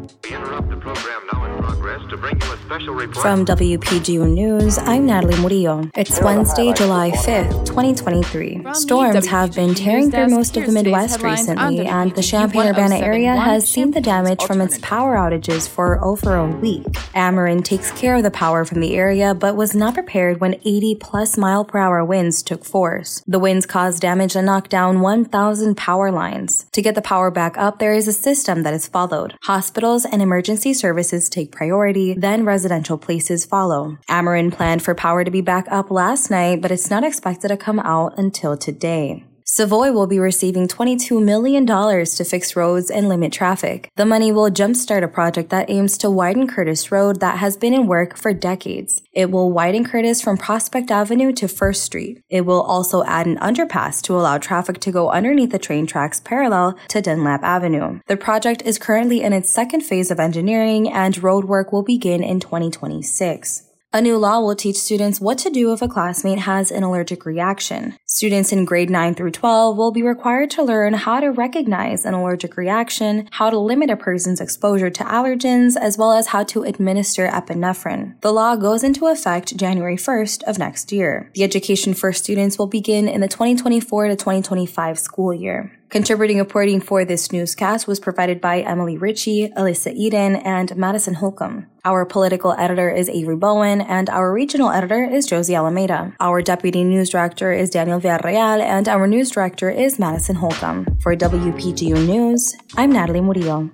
We interrupt the program now in progress to bring you a special report. From WPGU News, I'm Nathalie Murillo. It's Wednesday, July 5th, 2023. From Storms have been tearing News through most of the Midwest headlines on recently, and the WPGU Champaign-Urbana area has seen the damage from its power outages for over a week. Ameren takes care of the power from the area, but was not prepared when 80 plus mile per hour winds took force. The winds caused damage and knocked down 1,000 power lines. To get the power back up, there is a system that is followed. Hospitals and emergency services take priority, then residential places follow. Ameren planned for power to be back up last night, but it's not expected to come out until today. Savoy will be receiving $22 million to fix roads and limit traffic. The money will jumpstart a project that aims to widen Curtis Road that has been in work for decades. It will widen Curtis from Prospect Avenue to First Street. It will also add an underpass to allow traffic to go underneath the train tracks parallel to Dunlap Avenue. The project is currently in its second phase of engineering and road work will begin in 2026. A new law will teach students what to do if a classmate has an allergic reaction. Students in grade 9 through 12 will be required to learn how to recognize an allergic reaction, how to limit a person's exposure to allergens, as well as how to administer epinephrine. The law goes into effect January 1st of next year. The education for students will begin in the 2024 to 2025 school year. Contributing reporting for this newscast was provided by Emily Richie, Elissa Eaton, and Madison Holcomb. Our political editor is Avery Bowen, and our regional editor is Josie Alameda. Our deputy news director is Daniel Villarreal, and our news director is Madison Holcomb. For WPGU News, I'm Nathalie Murillo.